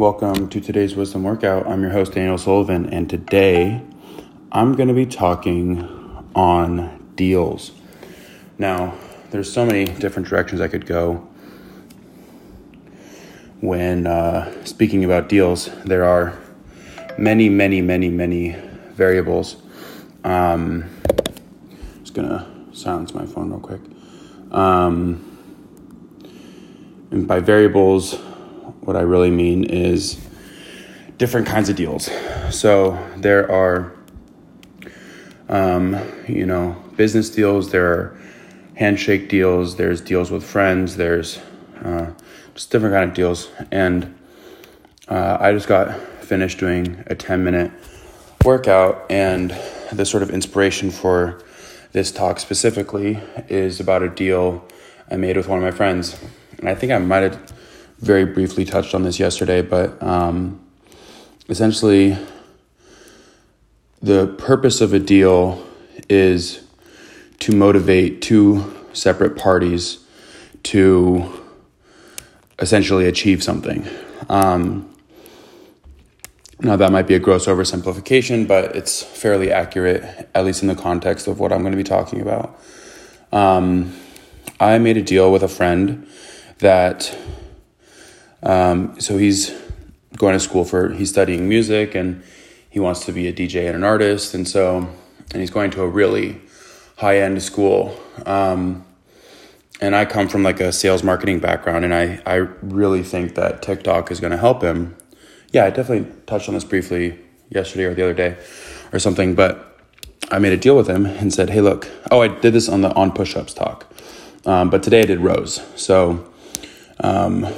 Welcome to today's Wisdom Workout. I'm your host, Daniel Sullivan, and today I'm going to be talking on deals. Now, there's so many different directions I could go when uh, speaking about deals. There are many, many, many, many variables. Um, just gonna silence my phone real quick. Um, and by variables, what I really mean is different kinds of deals. So there are, um, you know, business deals, there are handshake deals, there's deals with friends, there's uh, just different kind of deals. And uh, I just got finished doing a 10 minute workout, and the sort of inspiration for this talk specifically is about a deal I made with one of my friends. And I think I might have very briefly touched on this yesterday, but um, essentially, the purpose of a deal is to motivate two separate parties to essentially achieve something. Um, now, that might be a gross oversimplification, but it's fairly accurate, at least in the context of what I'm going to be talking about. Um, I made a deal with a friend that um, so he's going to school for he's studying music and he wants to be a DJ and an artist, and so and he's going to a really high end school. Um, and I come from like a sales marketing background, and I I really think that TikTok is going to help him. Yeah, I definitely touched on this briefly yesterday or the other day or something, but I made a deal with him and said, "Hey, look. Oh, I did this on the on push-ups talk, um, but today I did rows. So um,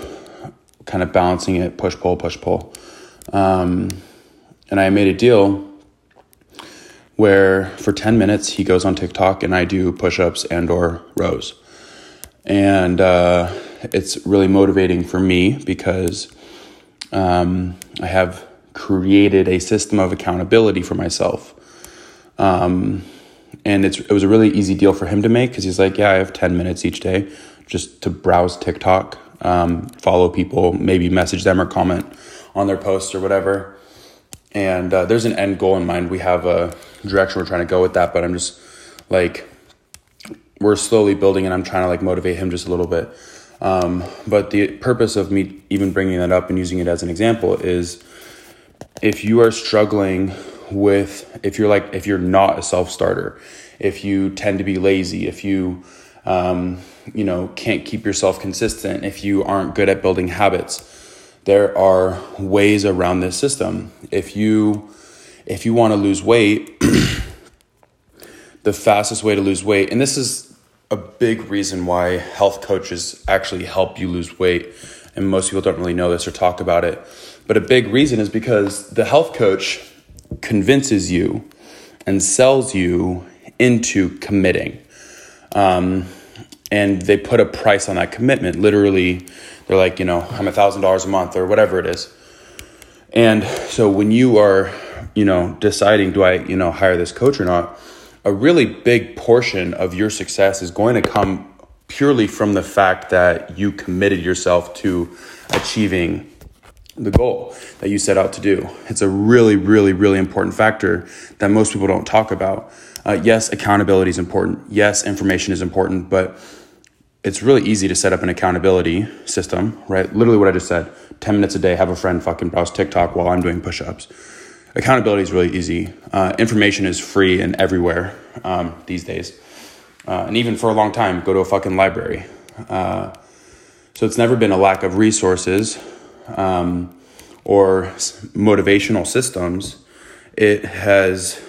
kind of balancing it, push pull, push pull. Um, and I made a deal where for 10 minutes he goes on TikTok and I do push-ups and or rows. And uh, it's really motivating for me because um, I have created a system of accountability for myself. Um, and it was a really easy deal for him to make because he's like, yeah, I have 10 minutes each day just to browse TikTok um, follow people, maybe message them or comment on their posts or whatever. And uh, there's an end goal in mind. We have a direction we're trying to go with that, but I'm just like, we're slowly building and I'm trying to like motivate him just a little bit. Um, but the purpose of me even bringing that up and using it as an example is if you are struggling with, if you're like, if you're not a self starter, if you tend to be lazy, if you, um, you know, can't keep yourself consistent, if you aren't good at building habits, there are ways around this system. If you if you want to lose weight, the fastest way to lose weight, and this is a big reason why health coaches actually help you lose weight, and most people don't really know this or talk about it. But a big reason is because the health coach convinces you and sells you into committing. Um, and they put a price on that commitment. Literally, they're like, you know, I'm a thousand dollars a month or whatever it is. And so when you are, you know, deciding, do I, you know, hire this coach or not, a really big portion of your success is going to come purely from the fact that you committed yourself to achieving the goal that you set out to do. It's a really, really, really important factor that most people don't talk about. Uh, yes, accountability is important. Yes, information is important, but it's really easy to set up an accountability system, right? Literally what I just said 10 minutes a day, have a friend fucking browse TikTok while I'm doing push ups. Accountability is really easy. Uh, information is free and everywhere um, these days. Uh, and even for a long time, go to a fucking library. Uh, so it's never been a lack of resources um, or motivational systems. It has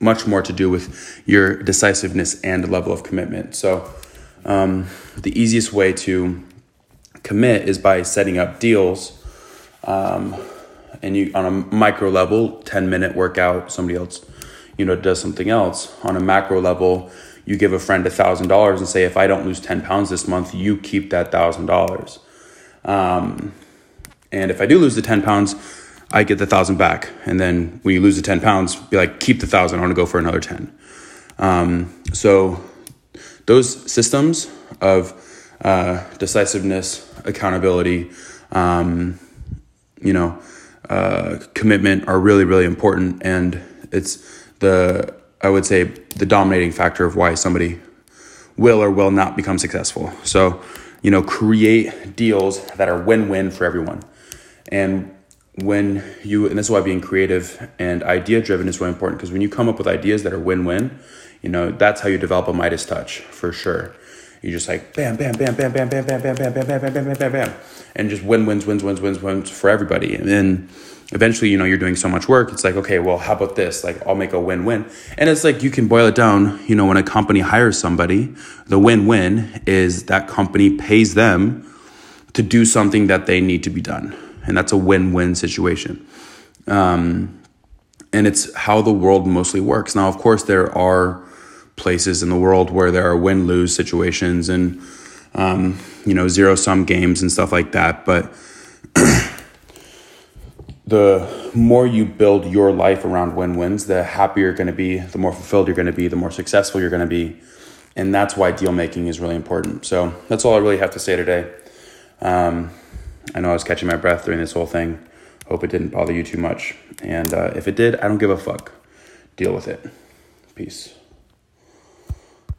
much more to do with your decisiveness and level of commitment. So, um, the easiest way to commit is by setting up deals. Um, and you on a micro level, 10 minute workout, somebody else, you know, does something else. On a macro level, you give a friend a thousand dollars and say, if I don't lose 10 pounds this month, you keep that thousand dollars. And if I do lose the 10 pounds, I get the thousand back. And then when you lose the 10 pounds, be like, keep the thousand, I want to go for another 10. Um, so those systems of uh, decisiveness, accountability, um, you know, uh, commitment are really, really important. And it's the, I would say, the dominating factor of why somebody will or will not become successful. So, you know, create deals that are win win for everyone. And when you, and this is why being creative and idea driven is really important because when you come up with ideas that are win win, you know, that's how you develop a Midas touch for sure. You just like bam, bam, bam, bam, bam, bam, bam, bam, bam, bam, bam, bam, bam, bam, bam, and just win, wins, wins, wins, wins, wins for everybody. And then eventually, you know, you're doing so much work. It's like, okay, well, how about this? Like, I'll make a win-win. And it's like you can boil it down. You know, when a company hires somebody, the win-win is that company pays them to do something that they need to be done, and that's a win-win situation. Um, and it's how the world mostly works. Now, of course, there are places in the world where there are win lose situations and um, you know zero sum games and stuff like that but the more you build your life around win wins the happier you're going to be the more fulfilled you're going to be the more successful you're going to be and that's why deal making is really important so that's all i really have to say today um, i know i was catching my breath during this whole thing. Hope it didn't bother you too much. And uh, if it did i don't give a fuck. Deal with it. Peace